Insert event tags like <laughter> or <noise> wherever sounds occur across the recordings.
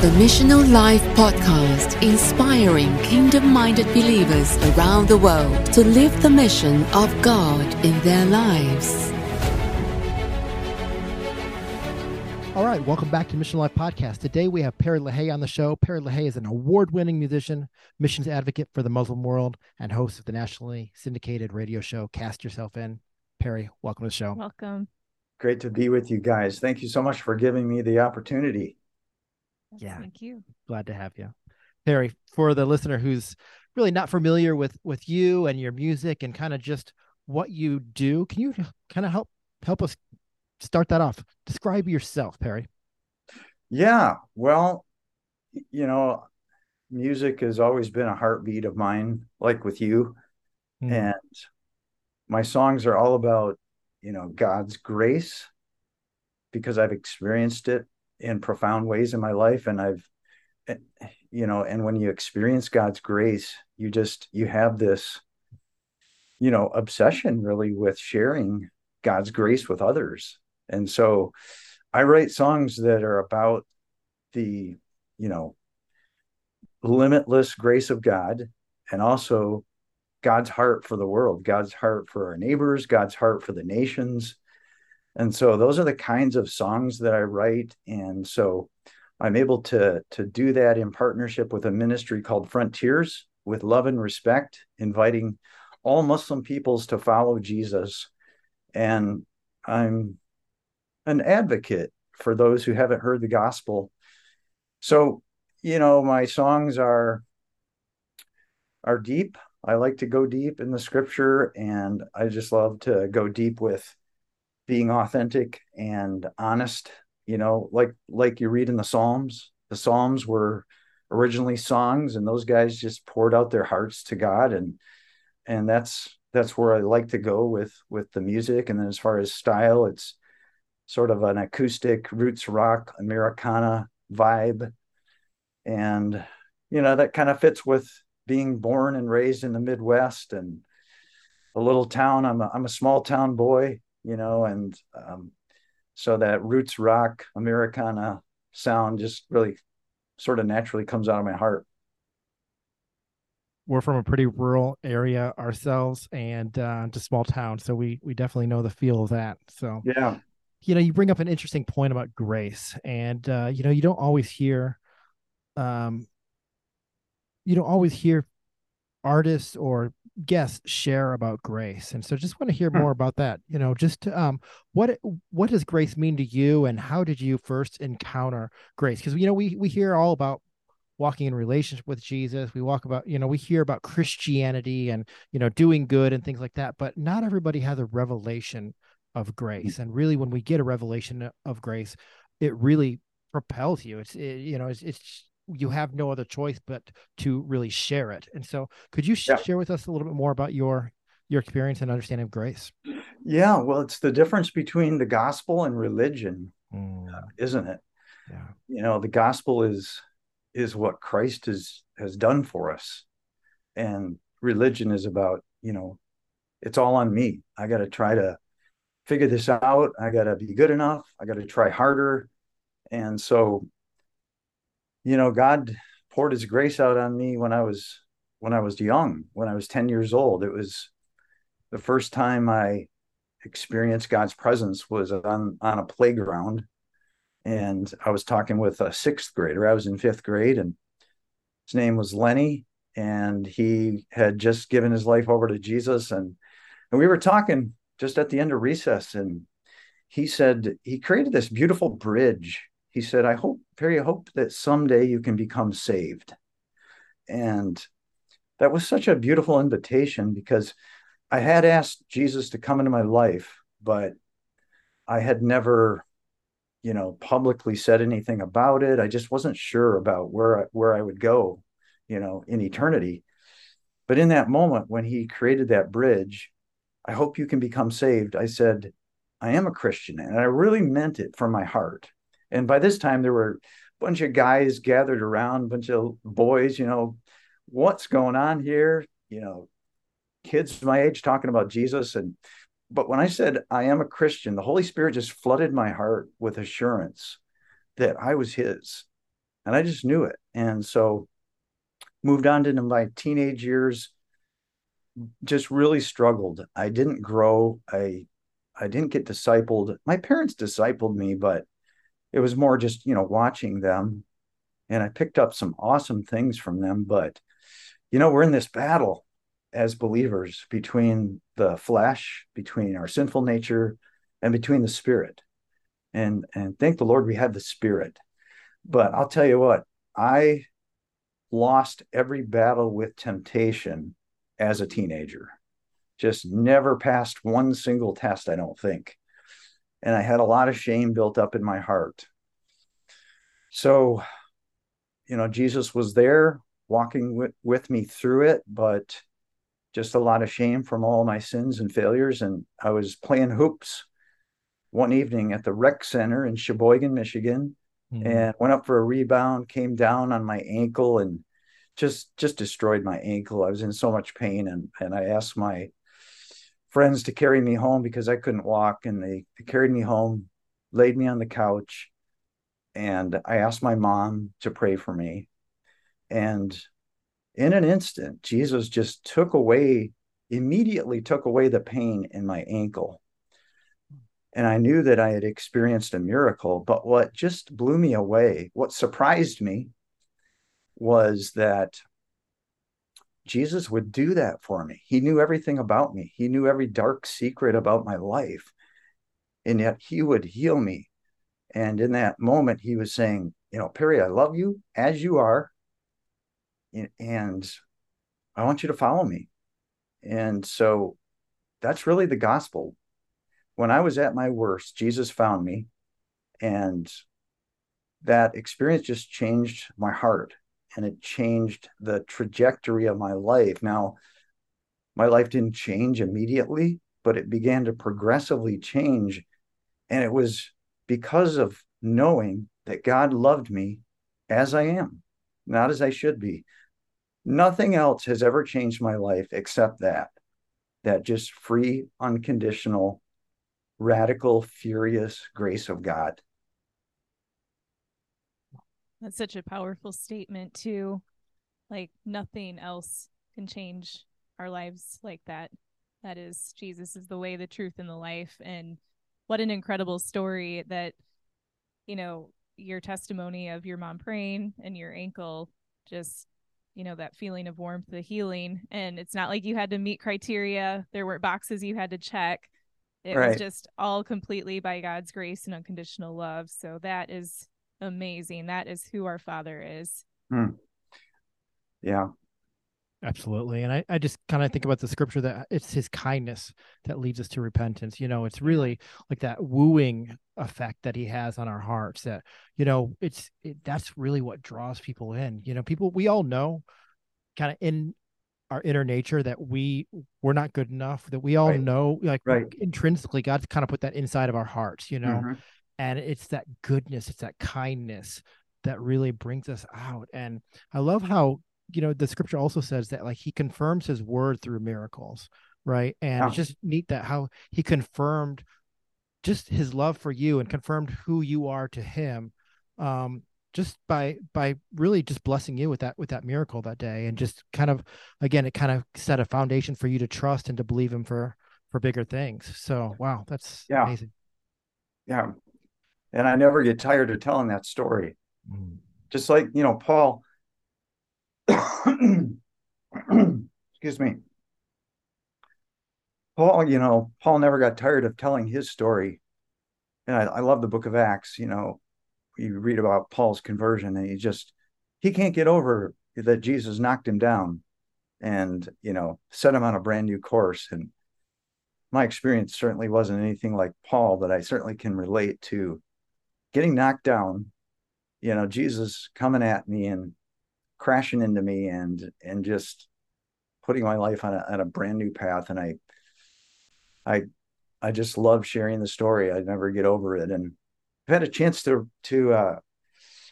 the Missional Life podcast, inspiring kingdom minded believers around the world to live the mission of God in their lives. All right, welcome back to Mission Life Podcast. Today we have Perry LaHaie on the show. Perry LaHaie is an award winning musician, missions advocate for the Muslim world, and host of the nationally syndicated radio show Cast Yourself In. Perry, welcome to the show. Welcome. Great to be with you guys. Thank you so much for giving me the opportunity. Yeah. Thank you. Glad to have you. Perry, for the listener who's really not familiar with with you and your music and kind of just what you do, can you kind of help help us start that off? Describe yourself, Perry. Yeah, well, you know, music has always been a heartbeat of mine, like with you. Mm. And my songs are all about, you know, God's grace because I've experienced it in profound ways in my life and I've eh, you know, and when you experience God's grace, you just you have this you know, obsession really with sharing God's grace with others. And so I write songs that are about the, you know, limitless grace of God and also God's heart for the world, God's heart for our neighbors, God's heart for the nations. And so those are the kinds of songs that I write. And so I'm able to, to do that in partnership with a ministry called Frontiers with Love and Respect, inviting all Muslim peoples to follow Jesus. And I'm an advocate for those who haven't heard the gospel. So, you know, my songs are are deep. I like to go deep in the scripture and I just love to go deep with being authentic and honest, you know, like like you read in the Psalms. The Psalms were originally songs and those guys just poured out their hearts to God and and that's that's where I like to go with with the music and then as far as style it's sort of an acoustic roots rock Americana vibe. And, you know, that kind of fits with being born and raised in the Midwest and a little town. I'm a, I'm a small town boy, you know, and um, so that roots rock Americana sound just really sort of naturally comes out of my heart. We're from a pretty rural area ourselves and uh, just small town, so we we definitely know the feel of that. So yeah, you know you bring up an interesting point about grace and uh, you know you don't always hear um you don't always hear artists or guests share about grace and so just want to hear more about that you know just um what what does grace mean to you and how did you first encounter grace? Because you know we we hear all about walking in relationship with jesus we walk about you know we hear about christianity and you know doing good and things like that but not everybody has a revelation of grace and really when we get a revelation of grace it really propels you it's it, you know it's, it's you mm-hmm. have no other choice but to really share it. And so could you sh- Yeah. share with us a little bit more about your your experience and understanding of grace? Yeah. Well, it's the difference between the gospel and religion, mm. uh, isn't it? yeah. You know the gospel is is what christ has has done for us. And religion is about you know it's all on me. I got to try to figure this out. I got to be good enough. I got to try harder. And so you know god poured his grace out on me when i was when i was young when i was 10 years old it was the first time i experienced god's presence was on on a playground and I was talking with a sixth grader. I was in fifth grade, and his name was Lenny, and he had just given his life over to Jesus. And and we were talking just at the end of recess, and he said he created this beautiful bridge. He said, "I hope, Perry, I hope that someday you can become saved." And that was such a beautiful invitation because I had asked Jesus to come into my life, but I had never you know publicly said anything about it. I just wasn't sure about where I, where i would go you know in eternity. But in that moment when he created that bridge i hope you can become saved i said i am a christian and i really meant it from my heart and by this time there were a bunch of guys gathered around a bunch of boys you know what's going on here you know kids my age talking about jesus and but when I said I am a Christian, the Holy Spirit just flooded my heart with assurance that I was His. and I just knew it. And so moved on into my teenage years, just really struggled. I didn't grow. I I didn't get discipled. My parents discipled me, but it was more just, you know, watching them. And I picked up some awesome things from them. But, you know, we're in this battle as believers between the flesh, between our sinful nature, and between the spirit. And and thank the Lord we have the spirit. But I'll tell you what, I lost every battle with temptation as a teenager. Just never passed one single test, I don't think. And I had a lot of shame built up in my heart. So, you know, Jesus was there walking with, with me through it, but just a lot of shame from all my sins and failures. And I was playing hoops one evening at the rec center in Cheboygan, Michigan, mm-hmm. and went up for a rebound, came down on my ankle and just just destroyed my ankle. I was in so much pain and and I asked my friends to carry me home because I couldn't walk and they, they carried me home, laid me on the couch and I asked my mom to pray for me. And in an instant, Jesus just took away, immediately took away the pain in my ankle. And I knew that I had experienced a miracle. But what just blew me away, what surprised me, was that Jesus would do that for me. He knew everything about me, He knew every dark secret about my life. And yet He would heal me. And in that moment, He was saying, You know, Perry, I love you as you are and I want you to follow me. And so that's really the gospel. When I was at my worst, Jesus found me, and that experience just changed my heart and it changed the trajectory of my life. Now, my life didn't change immediately, but it began to progressively change. And it was because of knowing that God loved me as I am, not as I should be. Nothing else has ever changed my life except that. That just free, unconditional, radical, furious grace of God. That's such a powerful statement, too. Like, nothing else can change our lives like that. That is, Jesus is the way, the truth, and the life. And what an incredible story that, you know, your testimony of your mom praying and your ankle just you know that feeling of warmth the healing and it's not like you had to meet criteria there weren't boxes you had to check it right. was just all completely by god's grace and unconditional love so that is amazing that is who our father is hmm. yeah Absolutely. And I, I just kind of think about the scripture that it's his kindness that leads us to repentance. You know, it's really like that wooing effect that he has on our hearts that, you know, it's it, that's really what draws people in. You know, people we all know kind of in our inner nature that we we're not good enough, that we all right. know like right. intrinsically God's kind of put that inside of our hearts, you know. Mm-hmm. And it's that goodness, it's that kindness that really brings us out. And I love how you know the scripture also says that like he confirms his word through miracles right? And it's just neat that how he confirmed just his love for you and confirmed who you are to him um just by by really just blessing you with that with that miracle that day. And just kind of again it kind of set a foundation for you to trust and to believe him for for bigger things. So wow that's yeah. amazing. Yeah and i never get tired of telling that story mm. just like you know paul <clears throat> excuse me. Paul, you know, Paul never got tired of telling his story. And I, I love the book of Acts, you know, you read about Paul's conversion and he just he can't get over that Jesus knocked him down and, you know, set him on a brand new course. And my experience certainly wasn't anything like Paul, but I certainly can relate to getting knocked down, you know, Jesus coming at me and crashing into me and and just putting my life on a, on a brand new path. And i i i just love sharing the story. I never get over it. And i've had a chance to to uh,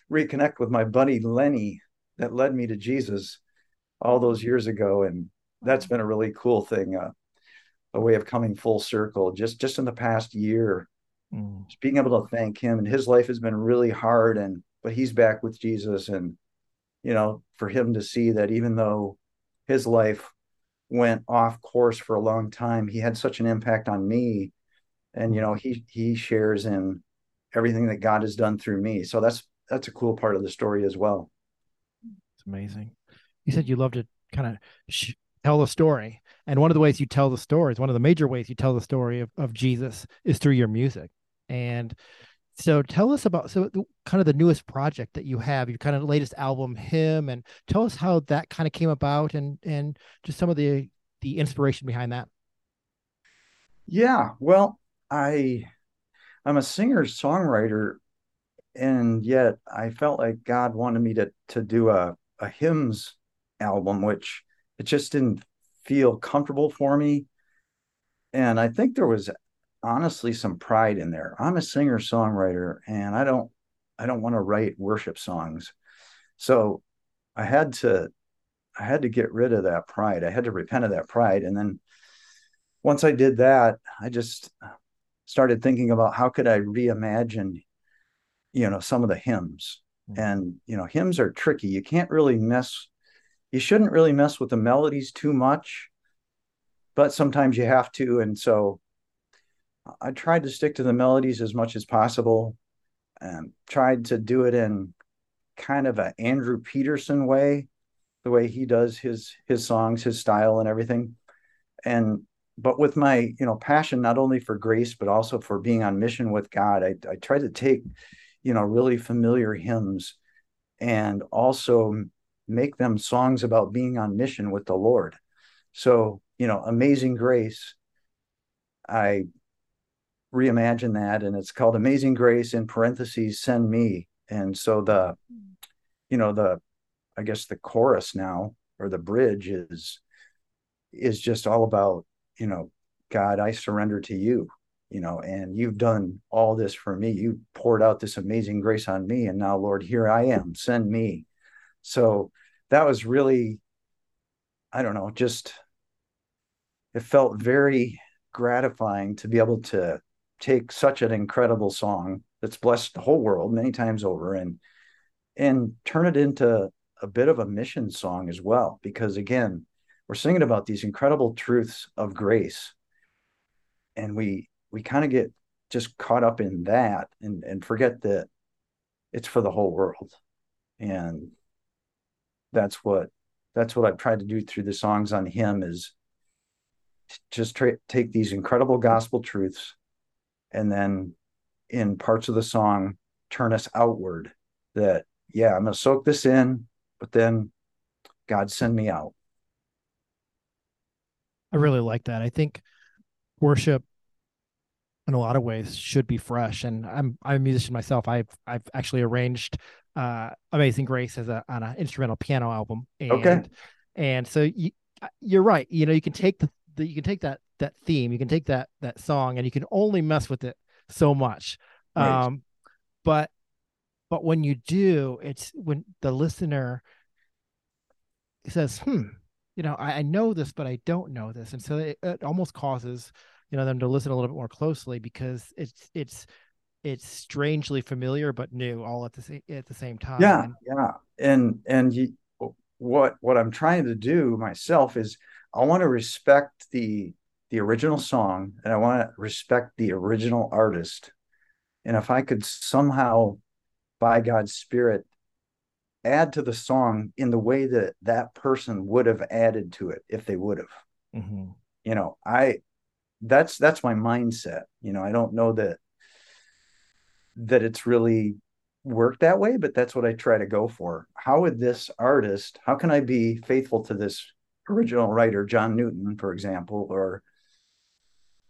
reconnect with my buddy lenny that led me to jesus all those years ago. And that's been a really cool thing uh, a way of coming full circle. Just just in the past year mm. just being able to thank him and his life has been really hard and but he's back with Jesus. And, you know, for him to see that even though his life went off course for a long time, he had such an impact on me. And, you know, he he shares in everything that God has done through me. So that's that's a cool part of the story as well. It's amazing. You said you love to kind of sh- tell the story. And one of the ways you tell the story is one of the major ways you tell the story of, of Jesus is through your music. And so tell us about so kind of the newest project that you have, your kind of latest album, Hymn, and tell us how that kind of came about and and just some of the the inspiration behind that. Yeah, well, I I'm a singer songwriter, and yet I felt like God wanted me to to do a a hymns album, which it just didn't feel comfortable for me. And I think there was honestly some pride in there. I'm a singer songwriter and I don't I don't want to write worship songs. So I had to I had to get rid of that pride. I had to repent of that pride and then once I did that, I just started thinking about how could I reimagine you know some of the hymns. Mm-hmm. And you know, hymns are tricky. You can't really mess you shouldn't really mess with the melodies too much, but sometimes you have to and so I tried to stick to the melodies as much as possible and tried to do it in kind of an Andrew Peterson way, the way he does his his songs, his style and everything. And but with my, you know, passion not only for grace but also for being on mission with God, I I tried to take, you know, really familiar hymns and also make them songs about being on mission with the Lord. So, you know, Amazing Grace I reimagine that and it's called amazing grace in parentheses send me. And so the you know the i guess the chorus now or the bridge is is just all about you know god i surrender to you you know and you've done all this for me. You poured out this amazing grace on me and now lord here i am. Send me. So that was really i don't know just it felt very gratifying to be able to take such an incredible song that's blessed the whole world many times over and and turn it into a bit of a mission song as well. Because again we're singing about these incredible truths of grace. And we we kind of get just caught up in that and and forget that it's for the whole world. And that's what that's what I've tried to do through the songs on him is just tra- take these incredible gospel truths and then in parts of the song turn us outward that yeah i'm going to soak this in but then god send me out. I really like that. I think worship in a lot of ways should be fresh and i'm i'm a musician myself. I've i've actually arranged uh amazing grace as a on an instrumental piano album and, okay. and so you, you're right. You know you can take the, the you can take that that theme. You can take that that song and you can only mess with it so much. Right. um but but when you do it's when the listener says hmm you know I, I know this but i don't know this. And so it, it almost causes you know them to listen a little bit more closely because it's it's it's strangely familiar but new all at the same at the same time. Yeah and, yeah. And and you, what what i'm trying to do myself is i want to respect the the original song and I want to respect the original artist. And if I could somehow, by God's Spirit, add to the song in the way that that person would have added to it if they would have, mm-hmm. you know, I that's that's my mindset. You know, I don't know that that it's really worked that way, but that's what I try to go for. How would this artist? How can I be faithful to this original writer, John Newton, for example, or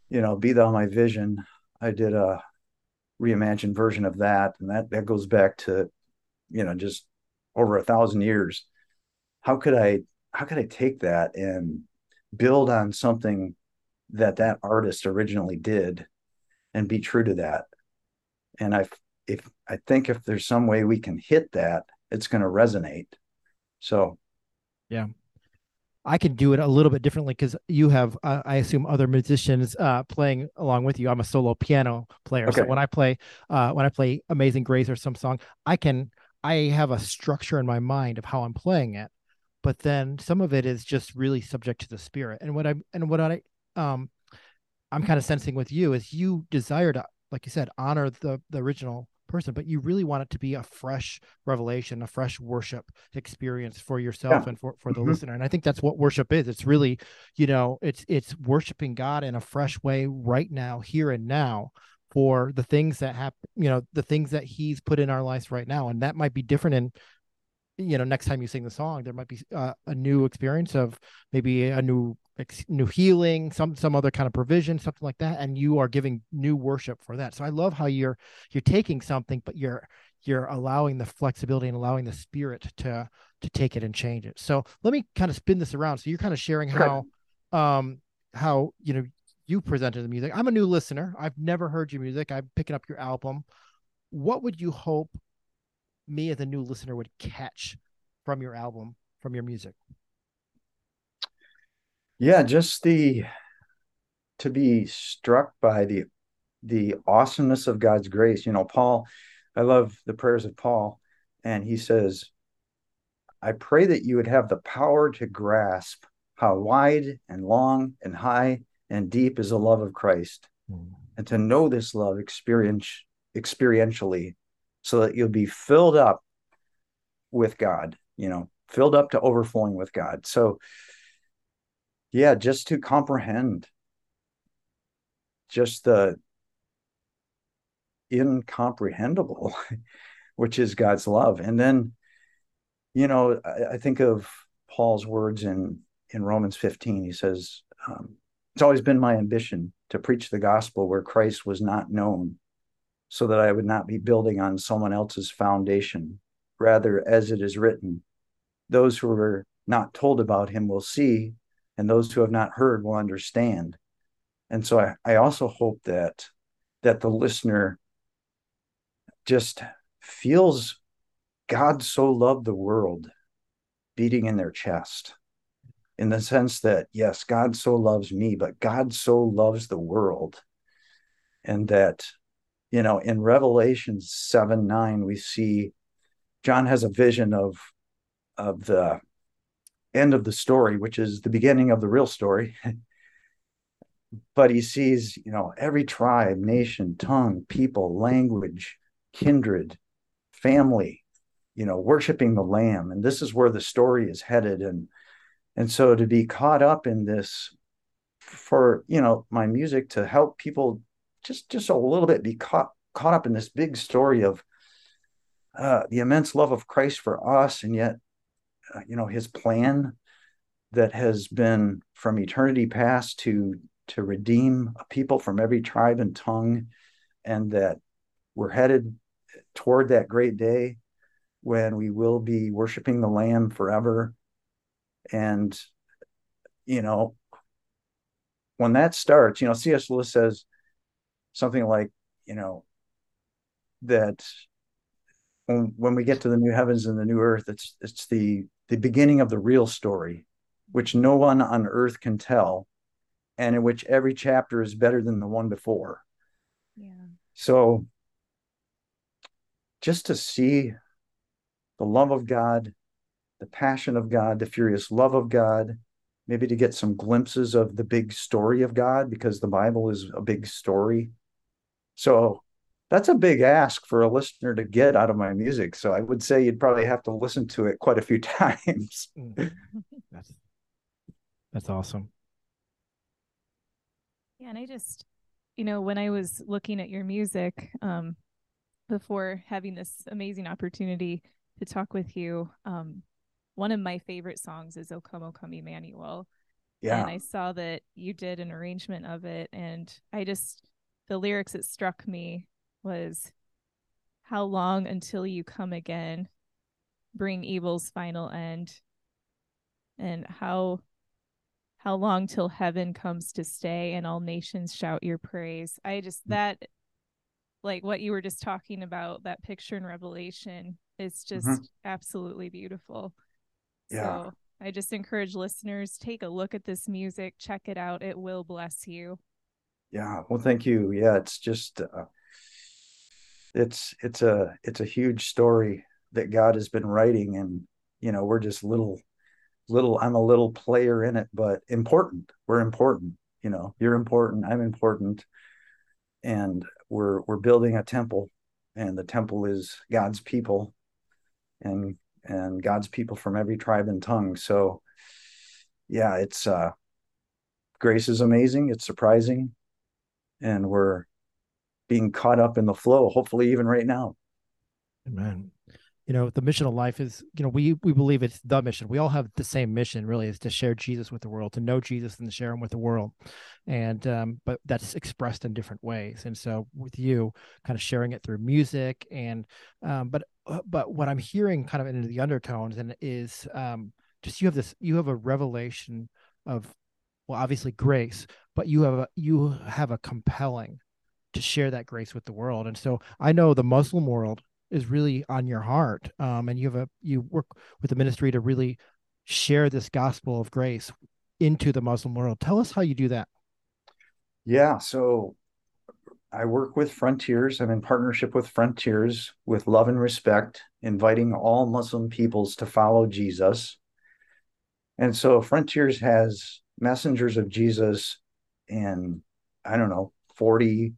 you know, Be Thou My Vision. I did a reimagined version of that, and that that goes back to, you know, just over a thousand years. How could I how could I take that and build on something that that artist originally did and be true to that? And I if I think if there's some way we can hit that, it's going to resonate. So, yeah, I can do it a little bit differently because you have, uh, I assume, other musicians uh, playing along with you. I'm a solo piano player, okay. so when I play, uh, when I play Amazing Grace or some song, I can, I have a structure in my mind of how I'm playing it, but then some of it is just really subject to the spirit. And what I and what I um I'm kind of sensing with you is you desire to, like you said, honor the the original person, but you really want it to be a fresh revelation, a fresh worship experience for yourself yeah. and for, for the mm-hmm. listener. And I think that's what worship is. It's really, you know, it's it's worshiping God in a fresh way right now, here and now for the things that happen, you know, the things that he's put in our lives right now. And that might be different in you know next time you sing the song there might be uh, a new experience of maybe a new new healing some some other kind of provision something like that and you are giving new worship for that. So i love how you're you're taking something but you're you're allowing the flexibility and allowing the spirit to to take it and change it. So let me kind of spin this around. So you're kind of sharing how um how you know you presented the music. I'm a new listener. I've never heard your music. I'm picking up your album. What would you hope me as a new listener would catch from your album, from your music? Yeah, just the to be struck by the the awesomeness of God's grace. You know, Paul, I love the prayers of Paul, and he says, I pray that you would have the power to grasp how wide and long and high and deep is the love of Christ, mm. and to know this love experience experientially so that you'll be filled up with God, you know, filled up to overflowing with God. So, yeah, just to comprehend just the incomprehensible, <laughs> which is God's love. And then, you know, I, I, think of Paul's words in in Romans 15. He says, um, "It's always been my ambition to preach the gospel where Christ was not known, so that I would not be building on someone else's foundation. Rather, as it is written, those who were not told about him will see, and those who have not heard will understand. And so I, I also hope that that the listener just feels God so loved the world beating in their chest in the sense that yes god so loves me but god so loves the world and that you know, in Revelation 7 9, we see John has a vision of of the end of the story, which is the beginning of the real story. <laughs> but he sees, you know, every tribe, nation, tongue, people, language, kindred, family, you know, worshiping the Lamb. And this is where the story is headed. And and so to be caught up in this for, you know, my music to help people just just a little bit be caught caught up in this big story of uh, the immense love of Christ for us, and yet, uh, you know, His plan that has been from eternity past to to redeem a people from every tribe and tongue, and that we're headed toward that great day when we will be worshiping the Lamb forever, and you know, when that starts, you know, C.S. Lewis says something like, you know, that when, when we get to the new heavens and the new earth, it's it's the the beginning of the real story, which no one on earth can tell, and in which every chapter is better than the one before. Yeah. So just to see the love of God, the passion of God, the furious love of God, maybe to get some glimpses of the big story of God, because the Bible is a big story. So that's a big ask for a listener to get out of my music. So I would say you'd probably have to listen to it quite a few <laughs> times. Mm. that's that's awesome. Yeah, and I just, you know, when I was looking at your music, um, before having this amazing opportunity to talk with you, um, one of my favorite songs is "O Come, O Come, Emmanuel." Yeah, and I saw that you did an arrangement of it, and I just the lyrics that struck me was how long until you come again? Bring evil's final end. And how how long till heaven comes to stay and all nations shout your praise. I just mm. that like what you were just talking about that picture in revelation is just mm-hmm. absolutely beautiful. Yeah. So i just encourage listeners take a look at this music check it out. It will bless you yeah well thank you. Yeah it's just uh, it's it's a it's a huge story that God has been writing and you know we're just little little I'm a little player in it but important. We're important you know you're important I'm important and we're we're building a temple and the temple is God's people and and God's people from every tribe and tongue. So yeah it's uh grace is amazing it's surprising and we're being caught up in the flow hopefully even right now. Amen. You know the mission of life is you know we we believe it's the mission. We all have the same mission really is to share jesus with the world to know jesus and to share him with the world. And um but that's expressed in different ways. And so with you kind of sharing it through music and um but uh, but what i'm hearing kind of into the undertones and is um just you have this you have a revelation of well obviously grace but you have a you have a compelling to share that grace with the world. And so i know the muslim world is really on your heart um, and you have a you work with the ministry to really share this gospel of grace into the muslim world. Tell us how you do that. Yeah so i work with frontiers. I'm in partnership with frontiers with love and respect inviting all muslim peoples to follow jesus. And so frontiers has messengers of jesus in i don't know 40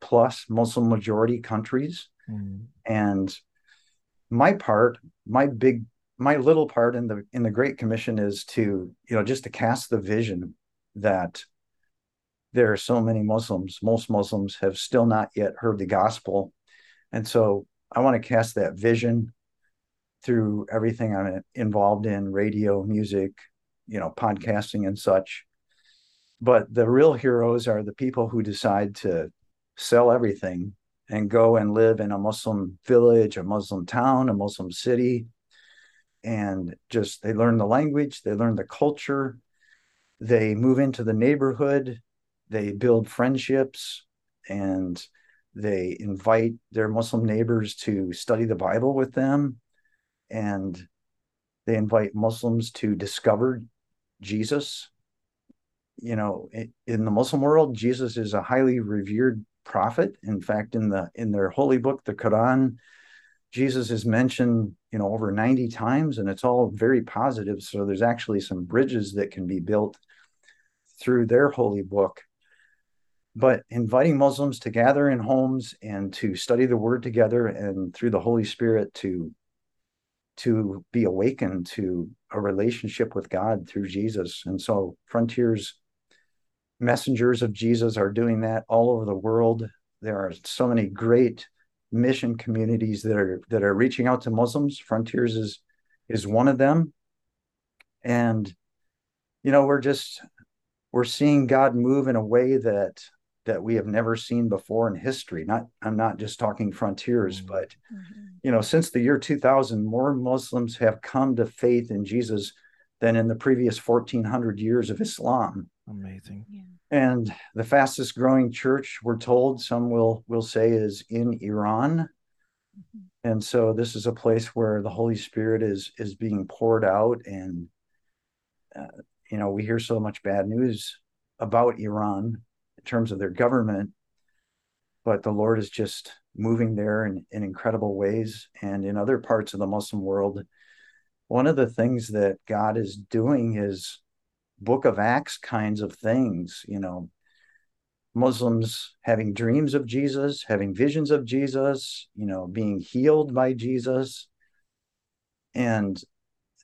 plus muslim majority countries Mm. And my part, my big, my little part in the in the Great Commission is to, you know, just to cast the vision that there are so many Muslims. Most Muslims have still not yet heard the gospel, and so I want to cast that vision through everything I'm involved in, radio, music, you know, podcasting and such. But the real heroes are the people who decide to sell everything and go and live in a Muslim village, a Muslim town, a Muslim city. And just they learn the language, they learn the culture, they move into the neighborhood, they build friendships, and they invite their Muslim neighbors to study the Bible with them. And they invite Muslims to discover Jesus. You know, in the Muslim world, Jesus is a highly revered prophet. In fact, in the in their holy book, the Quran, Jesus is mentioned, you know, over 90 times, and it's all very positive. So there's actually some bridges that can be built through their holy book. But inviting Muslims to gather in homes and to study the word together and through the Holy Spirit to to be awakened to a relationship with God through Jesus. And so Frontiers messengers of Jesus are doing that all over the world. There are so many great mission communities that are that are reaching out to Muslims. Frontiers is is one of them. And you know, we're just we're seeing God move in a way that that we have never seen before in history. Not I'm not just talking frontiers, mm-hmm. but mm-hmm. you know, since the year 2000, more Muslims have come to faith in Jesus than in the previous 1400 years of Islam. Amazing. Yeah. And the fastest growing church, we're told, some will will say, is in Iran. Mm-hmm. And so this is a place where the Holy Spirit is is being poured out, and uh, you know we hear so much bad news about Iran in terms of their government, but the Lord is just moving there in, in incredible ways, and in other parts of the Muslim world. One of the things that God is doing is book of acts kinds of things you know. Muslims having dreams of jesus having visions of jesus you know being healed by jesus. And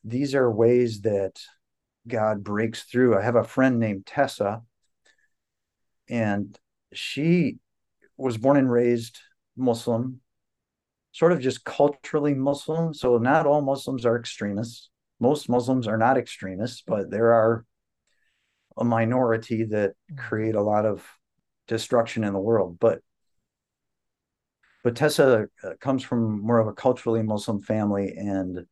these are ways that god breaks through. I have a friend named tessa and she was born and raised muslim sort of just culturally muslim so not all muslims are extremists most muslims are not extremists but there are a minority that mm. create a lot of destruction in the world. But but Tessa uh, comes from more of a culturally Muslim family, and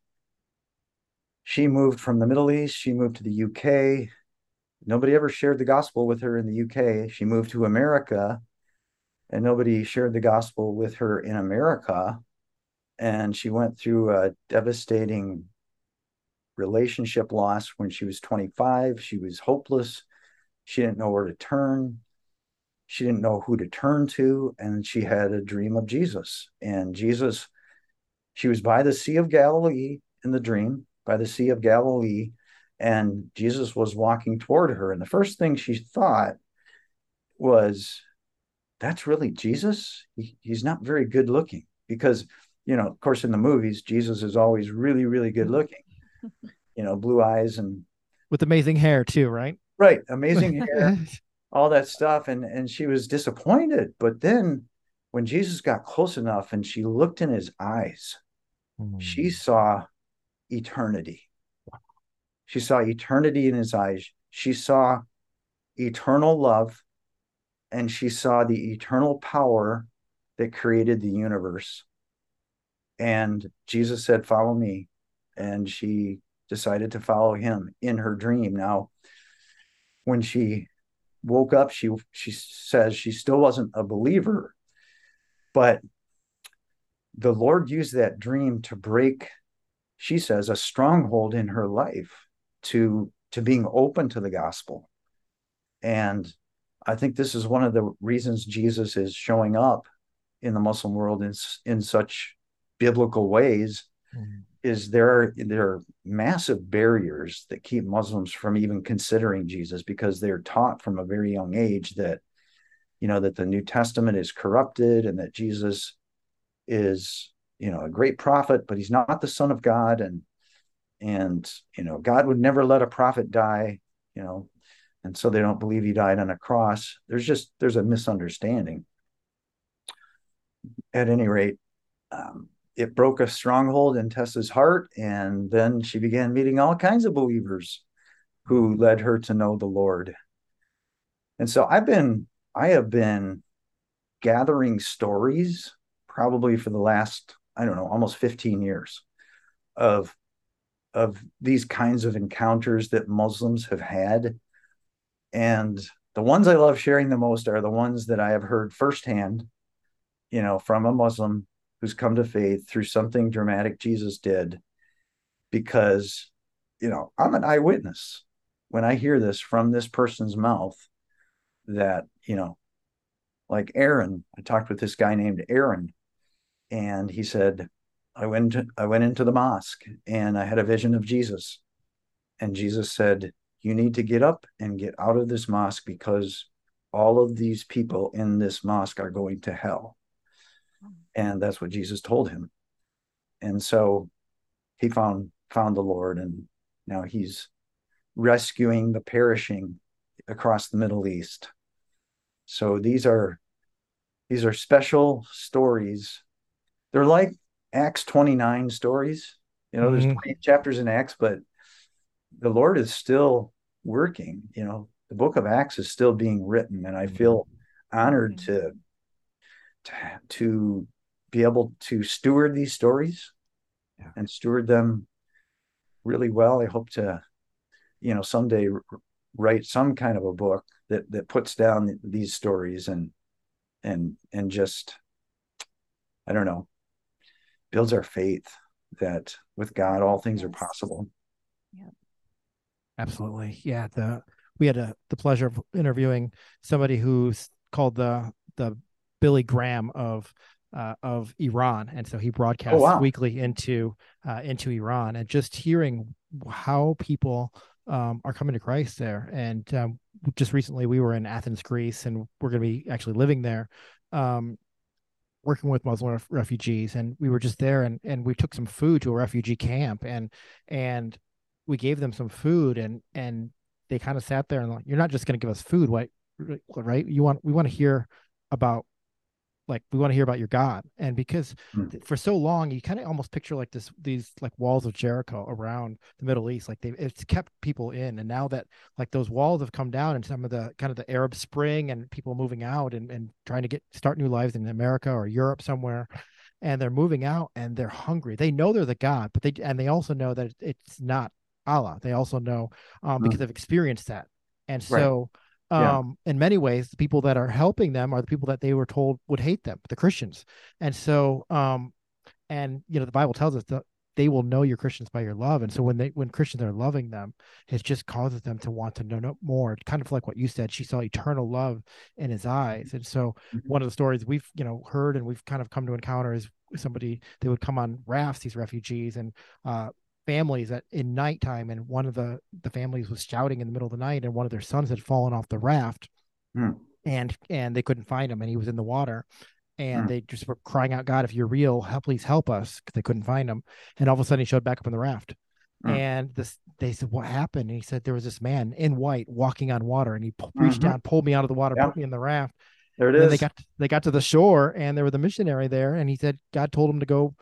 she moved from the Middle East. She moved to the UK. Nobody ever shared the gospel with her in the UK. She moved to America, and nobody shared the gospel with her in America. And she went through a devastating relationship loss when she was 25. She was hopeless. She didn't know where to turn. She didn't know who to turn to. And she had a dream of Jesus. And Jesus she was by the Sea of Galilee in the dream, by the Sea of Galilee, and Jesus was walking toward her. And the first thing she thought was, That's really Jesus? He, he's not very good looking. Because, you know, of course, in the movies, Jesus is always really, really good looking, you know, blue eyes and with amazing hair, too, right? Right. Amazing <laughs> hair, all that stuff. And, and she was disappointed. But then when Jesus got close enough and she looked in his eyes, mm. she saw eternity. She saw eternity in his eyes. She saw eternal love and she saw the eternal power that created the universe. And Jesus said, Follow me. And she decided to follow him in her dream. Now, when she woke up, she she says she still wasn't a believer, but the Lord used that dream to break, she says, a stronghold in her life to to being open to the gospel. And I think this is one of the reasons Jesus is showing up in the Muslim world in in such biblical ways mm-hmm. is there are there are massive barriers that keep Muslims from even considering Jesus because they're taught from a very young age that you know that the New Testament is corrupted and that Jesus is you know a great prophet but he's not the son of God and and you know God would never let a prophet die you know and so they don't believe he died on a cross. There's just there's a misunderstanding. At any rate um, it broke a stronghold in Tessa's heart and then she began meeting all kinds of believers who led her to know the Lord. And so I've been I have been gathering stories probably for the last I don't know almost 15 years of of these kinds of encounters that Muslims have had. And the ones I love sharing the most are the ones that I have heard firsthand, you know, from a Muslim who's come to faith through something dramatic Jesus did. Because, you know, I'm an eyewitness when I hear this from this person's mouth that, you know, like Aaron, I talked with this guy named Aaron, and he said, I went to, I went into the mosque and I had a vision of Jesus. And Jesus said, "You need to get up and get out of this mosque because all of these people in this mosque are going to hell." And that's what Jesus told him. And so he found found the Lord and now he's rescuing the perishing across the Middle East. So these are these are special stories. They're like Acts 29 stories. You know, mm-hmm. there's 20 chapters in Acts, but the Lord is still working. You know, the book of Acts is still being written, and I feel honored mm-hmm. to, to to be able to steward these stories yeah. and steward them really well. I hope to, you know, someday write some kind of a book that that puts down these stories and and and just I don't know builds our faith that with God all things yes. are possible. Yeah. Absolutely. Yeah. The we had a, the pleasure of interviewing somebody who's called the the Billy Graham of uh, of Iran, and so he broadcasts oh, wow. weekly into uh, into Iran, and just hearing how people um, are coming to Christ there. And um, just recently, we were in Athens, Greece, and we're going to be actually living there. Um, working with Muslim refugees, and we were just there, and and we took some food to a refugee camp, and and we gave them some food, and and they kind of sat there and like, you're not just going to give us food, right? Right? You want we want to hear about like we want to hear about your god. And because mm. for so long you kind of almost picture like this these like walls of jericho around the middle east like they it's kept people in. And now that like those walls have come down and some of the kind of the arab spring and people moving out and, and trying to get start new lives in america or europe somewhere and they're moving out and they're hungry. They know they're the god but they and they also know that it's not allah. They also know um, mm. because they've experienced that. And so right um yeah. in many ways the people that are helping them are the people that they were told would hate them the christians and so um and you know the bible tells us that they will know you're christians by your love and so when they when christians are loving them it just causes them to want to know more kind of like what you said she saw eternal love in his eyes and so mm-hmm. one of the stories we've you know heard and we've kind of come to encounter is somebody they would come on rafts these refugees and uh, families at in nighttime and one of the the families was shouting in the middle of the night and one of their sons had fallen off the raft Hmm. and and they couldn't find him and he was in the water and Hmm. they just were crying out god if you're real help please help us 'cause they couldn't find him and all of a sudden he showed back up on the raft Hmm. and this they said what happened and he said there was this man in white walking on water and he pu- reached Mhm. down pulled me out of the water Yeah. put me in the raft There it and then they is. got they got to the shore and there was a missionary there and he said God told him to go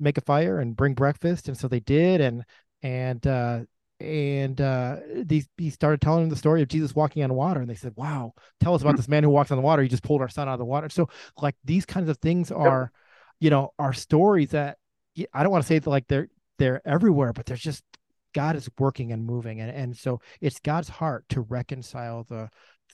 make a fire and bring breakfast and so they did and and uh and uh these he started telling them the story of Jesus walking on water and they said wow tell us about Mhm. this man who walks on the water. He just pulled our son out of the water. So like these kinds of things are you know are stories that I don't want to say that like they're they're everywhere but there's just God is working and moving and and so it's God's heart to reconcile the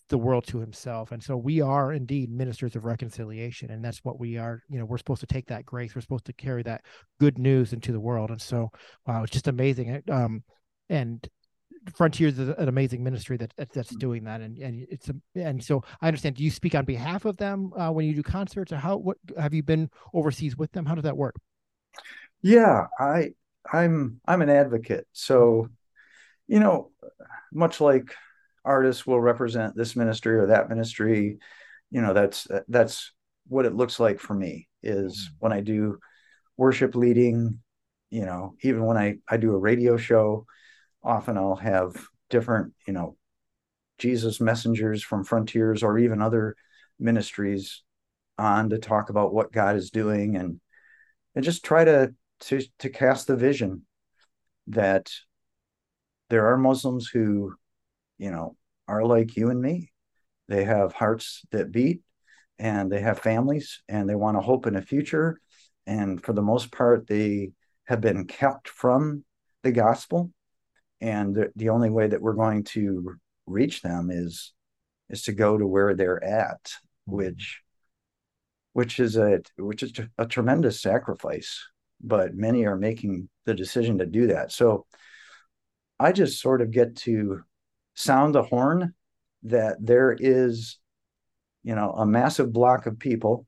the world to himself. And so we are indeed ministers of reconciliation and that's what we are you know we're supposed to take that grace. We're supposed to carry that good news into the world. And so wow it's just amazing. Um and frontiers is an amazing ministry that that- that's doing that. And and it's a, and so i understand. Do you speak on behalf of them uh, when you do concerts or how what have you been overseas with them? How does that work? Yeah, I I'm I'm an advocate. So, you know, much like artists will represent this ministry or that ministry, you know, that's that's what it looks like for me is mm-hmm. when I do worship leading, you know, even when I I do a radio show, often I'll have different, you know, Jesus messengers from Frontiers or even other ministries on to talk about what God is doing and and just try to to to cast the vision that there are Muslims who, you know, are like you and me. They have hearts that beat and they have families and they want to hope in a future. And for the most part, they have been kept from the gospel. And the, the only way that we're going to reach them is is to go to where they're at, which which is a which is a tremendous sacrifice but many are making the decision to do that so i just sort of get to sound the horn that there is you know a massive block of people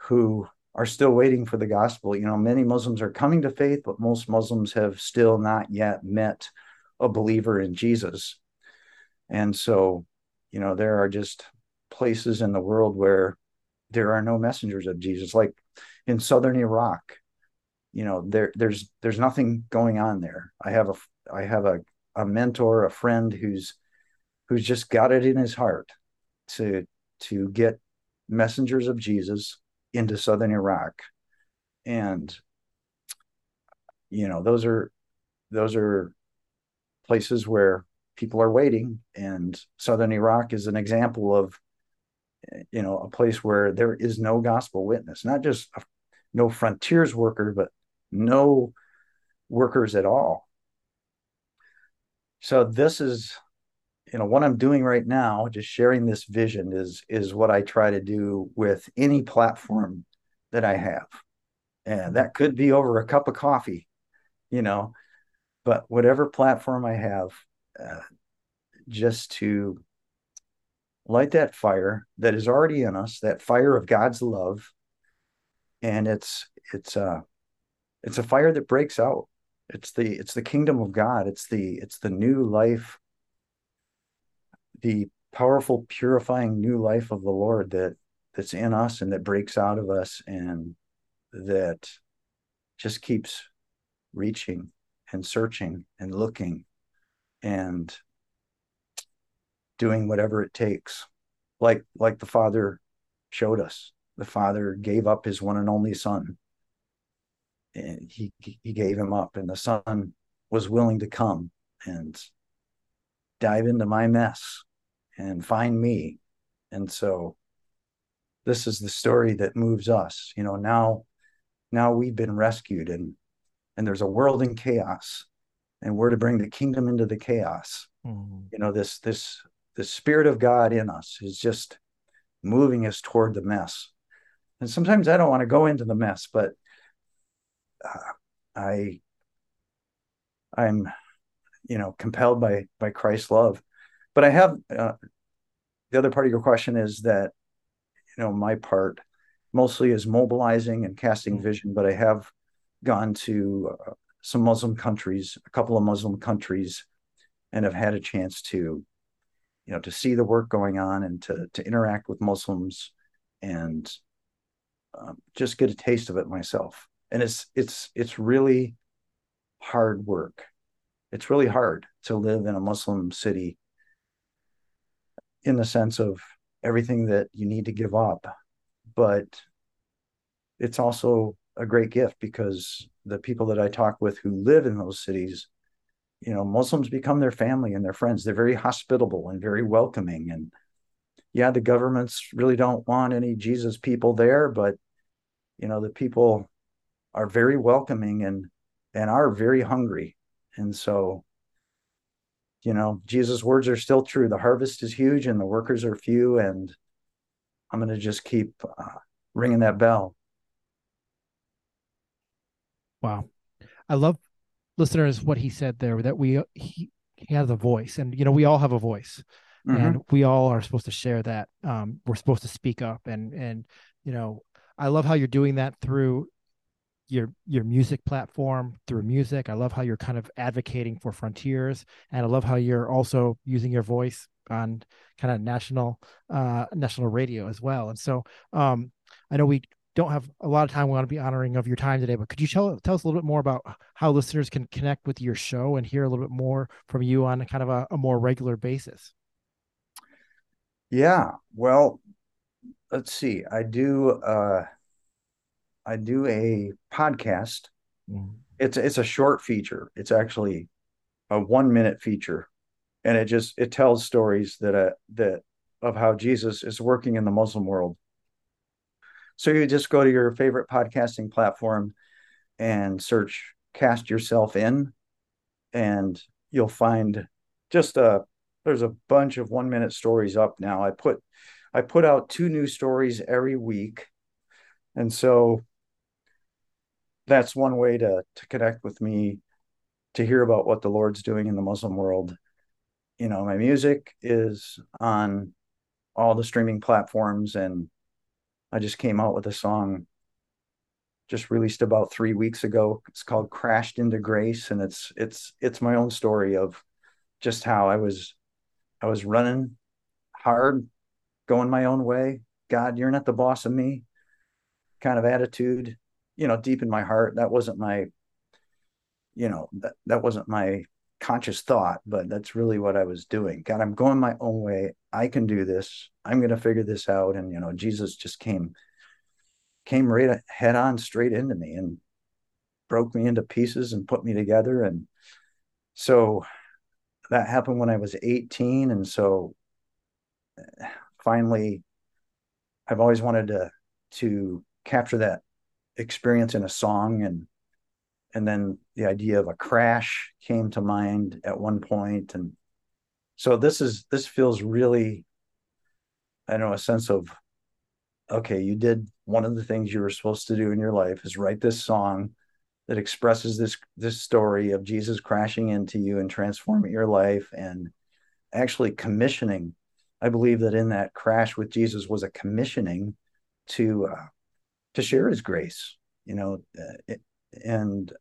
who are still waiting for the gospel you know many muslims are coming to faith but most muslims have still not yet met a believer in jesus and so you know there are just places in the world where there are no messengers of Jesus. Like in southern Iraq, you know, there there's there's nothing going on there. I have a I have a a mentor, a friend who's who's just got it in his heart to to get messengers of Jesus into southern Iraq. And you know, those are those are places where people are waiting and southern Iraq is an example of you know a place where there is no gospel witness not just a, no frontiers worker but no workers at all so this is you know what i'm doing right now just sharing this vision is is what i try to do with any platform that i have. And that could be over a cup of coffee you know but whatever platform i have uh, just to light that fire that is already in us that fire of god's love. And it's it's uh it's a fire that breaks out it's the it's the kingdom of god. It's the it's the new life the powerful purifying new life of the lord that that's in us and that breaks out of us and that just keeps reaching and searching and looking and doing whatever it takes. Like like the father showed us. The father gave up his one and only son and he he gave him up and the son was willing to come and dive into my mess and find me. And so this is the story that moves us. You know now now we've been rescued and and there's a world in chaos and we're to bring the kingdom into the chaos. Mm-hmm. you know this this the spirit of god in us is just moving us toward the mess. And sometimes i don't want to go into the mess but i i'm you know compelled by by christ's love but i have uh, the other part of your question is that you know my part mostly is mobilizing and casting vision, but I have gone to uh, some Muslim countries, a couple of Muslim countries, and have had a chance to, you know, to see the work going on and to to interact with Muslims and um, just get a taste of it myself. And it's it's it's really hard work. It's really hard to live in a Muslim city in the sense of everything that you need to give up but it's also a great gift because the people that I talk with who live in those cities, you know, Muslims become their family and their friends. They're very hospitable and very welcoming. And yeah, the governments really don't want any Jesus people there, but you know, the people are very welcoming and and are very hungry. And so, you know, Jesus' words are still true. The harvest is huge and the workers are few. And I'm going to just keep uh, ringing that bell. Wow. I love listeners what he said there that we he, he has a voice and you know we all have a voice mm-hmm. and we all are supposed to share that um we're supposed to speak up and and you know I love how you're doing that through your your music platform through music. I love how you're kind of advocating for frontiers and I love how you're also using your voice on kind of national uh national radio as well. And so um I know we don't have a lot of time. We want to be honoring of your time today, but could you tell tell us a little bit more about how listeners can connect with your show and hear a little bit more from you on kind of a, a more regular basis? Yeah, well, let's see. I do uh, I do a podcast. Mm-hmm. It's it's a short feature. It's actually a one minute feature, and it just it tells stories that uh, that of how Jesus is working in the Muslim world so you just go to your favorite podcasting platform and search Cast Yourself In, and you'll find just a there's a bunch of one minute stories up now. I put I put out two new stories every week. And so that's one way to to connect with me to hear about what the Lord's doing in the Muslim world. You know, my music is on all the streaming platforms and I just came out with a song just released about three weeks ago. It's called Crashed into Grace. And it's it's it's my own story of just how I was I was running hard, going my own way. God, you're not the boss of me kind of attitude, you know, deep in my heart. That wasn't my, you know, that, that wasn't my conscious thought, but that's really what I was doing. God, I'm going my own way. I can do this. I'm going to figure this out. And, you know, Jesus just came, came right head on straight into me and broke me into pieces and put me together. And so that happened when I was 18. And so eh, finally, I've always wanted to, to capture that experience in a song and and then the idea of a crash came to mind at one point. And so this is this feels really i know a sense of okay you did one of the things you were supposed to do in your life is write this song that expresses this this story of jesus crashing into you and transforming your life and actually commissioning. I believe that in that crash with jesus was a commissioning to uh, to share his grace you know uh, it, and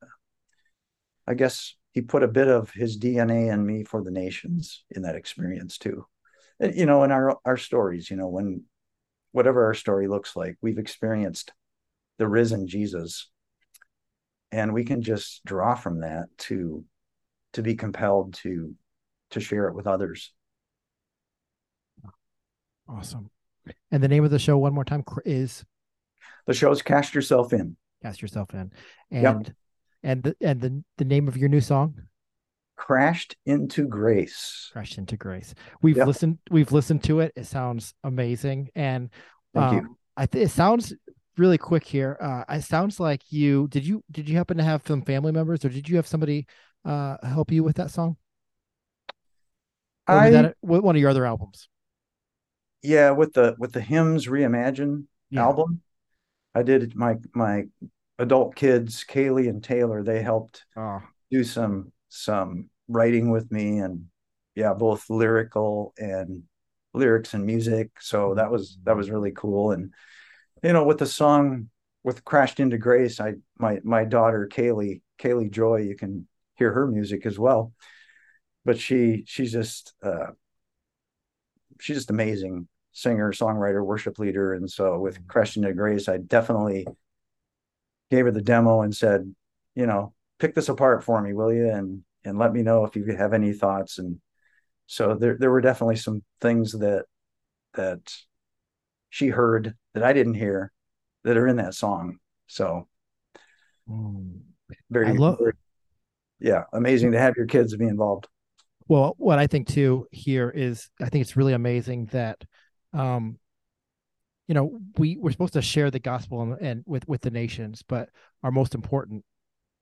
I guess he put a bit of his DNA in me for the nations in that experience too. You know, in our our stories, you know, when whatever our story looks like, we've experienced the risen Jesus, and we can just draw from that to to be compelled to to share it with others. Awesome. And the name of the show, one more time, is the show's Cast Yourself In. Cast yourself in. And yep. and the and the, the name of your new song? Crashed into grace. Crashed into grace. We've yep. listened we've listened to it. It sounds amazing. And Thank um, you. i think it sounds really quick here. Uh it sounds like you did you did you happen to have some family members or did you have somebody uh help you with that song? Or I that one of your other albums? Yeah with the with the hymns reimagine yeah. album i did my my adult kids, Kaylee and Taylor, they helped oh. do some some writing with me and yeah, both lyrical and lyrics and music. So that was that was really cool. And you know, with the song with Crashed into Grace, I my my daughter Kaylee, Kaylee Joy, you can hear her music as well. But she she's just uh she's just amazing singer, songwriter, worship leader. And so with Crashed into Grace, I definitely gave her the demo and said, you know, pick this apart for me, will you? And and let me know if you have any thoughts. And so there there were definitely some things that that she heard that I didn't hear that are in that song. So Mm. very, love- very- yeah, amazing to have your kids be involved. Well, what I think too here is I think it's really amazing that um you know, we we're supposed to share the gospel and, and with with the nations, but our most important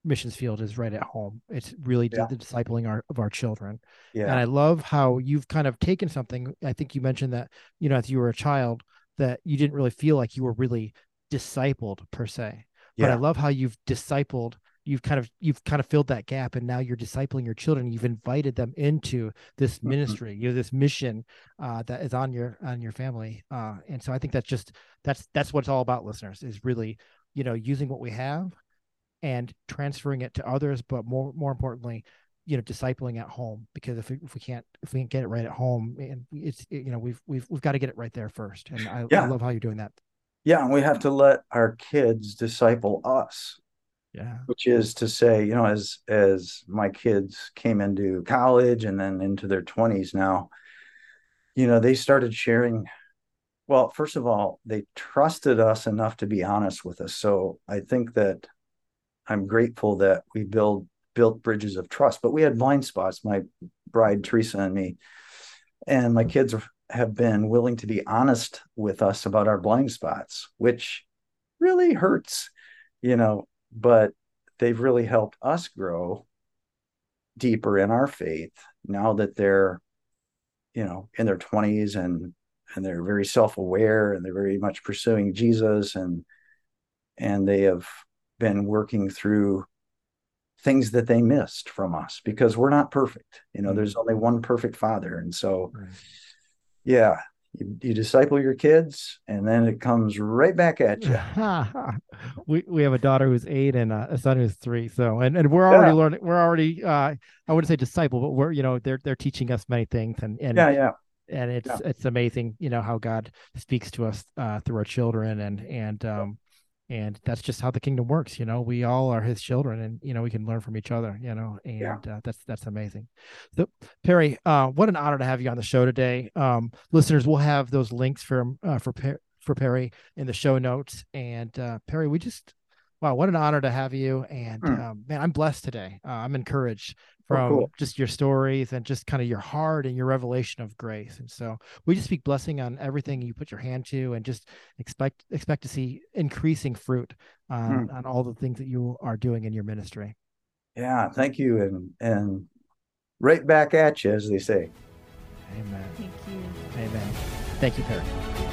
missions field is right at home. It's really Yeah. the discipling our of our children. Yeah. And I love how you've kind of taken something. I think you mentioned that, you know, as you were a child, that you didn't really feel like you were really discipled per se. Yeah. But I love how you've discipled, you've kind of you've kind of filled that gap and now you're discipling your children. You've invited them into this Mhm. ministry, you know, this mission uh that is on your on your family. Uh and so I think that's just that's that's what it's all about, listeners, is really, you know, using what we have and transferring it to others, but more more importantly, you know discipling at home because if we, if we can't if we can't get it right at home and it's you know we've we've we've got to get it right there first and I, I love how you're doing that Yeah. And we have to let our kids disciple us. Yeah which is to say, you know, as as my kids came into college and then into their 20s now, you know, they started sharing. Well, first of all, they trusted us enough to be honest with us. So I think that I'm grateful that we build built bridges of trust, but we had blind spots, my bride Teresa and me. And my kids have been willing to be honest with us about our blind spots, which really hurts, you know, but they've really helped us grow deeper in our faith now that they're you know in their 20s and and they're very self-aware and they're very much pursuing jesus and and they have been working through things that they missed from us because we're not perfect you know Mhm. there's only one perfect father and so Right. yeah you, you disciple your kids and then it comes right back at you <laughs> we we have a daughter who's eight and a son who's three so and, and we're already Yeah. learning we're already uh i wouldn't say disciple but we're you know they're they're teaching us many things and and yeah yeah and it's Yeah. it's amazing you know how god speaks to us uh through our children and and um and that's just how the kingdom works you know? We all are his children and you know we can learn from each other you know? And Yeah. uh, that's that's amazing. So perry uh what an honor to have you on the show today. Um listeners we'll have those links for uh, for for perry in the show notes. And uh perry we just wow what an honor to have you. And Hmm. um, man i'm blessed today. Uh, i'm encouraged Oh, from cool. just your stories and just kind of your heart and your revelation of grace. And so we just speak blessing on everything you put your hand to and just expect expect to see increasing fruit on, Hmm. on all the things that you are doing in your ministry. yeah thank you and and right back at you as they say Amen. Thank you. Amen. Thank you, Perry.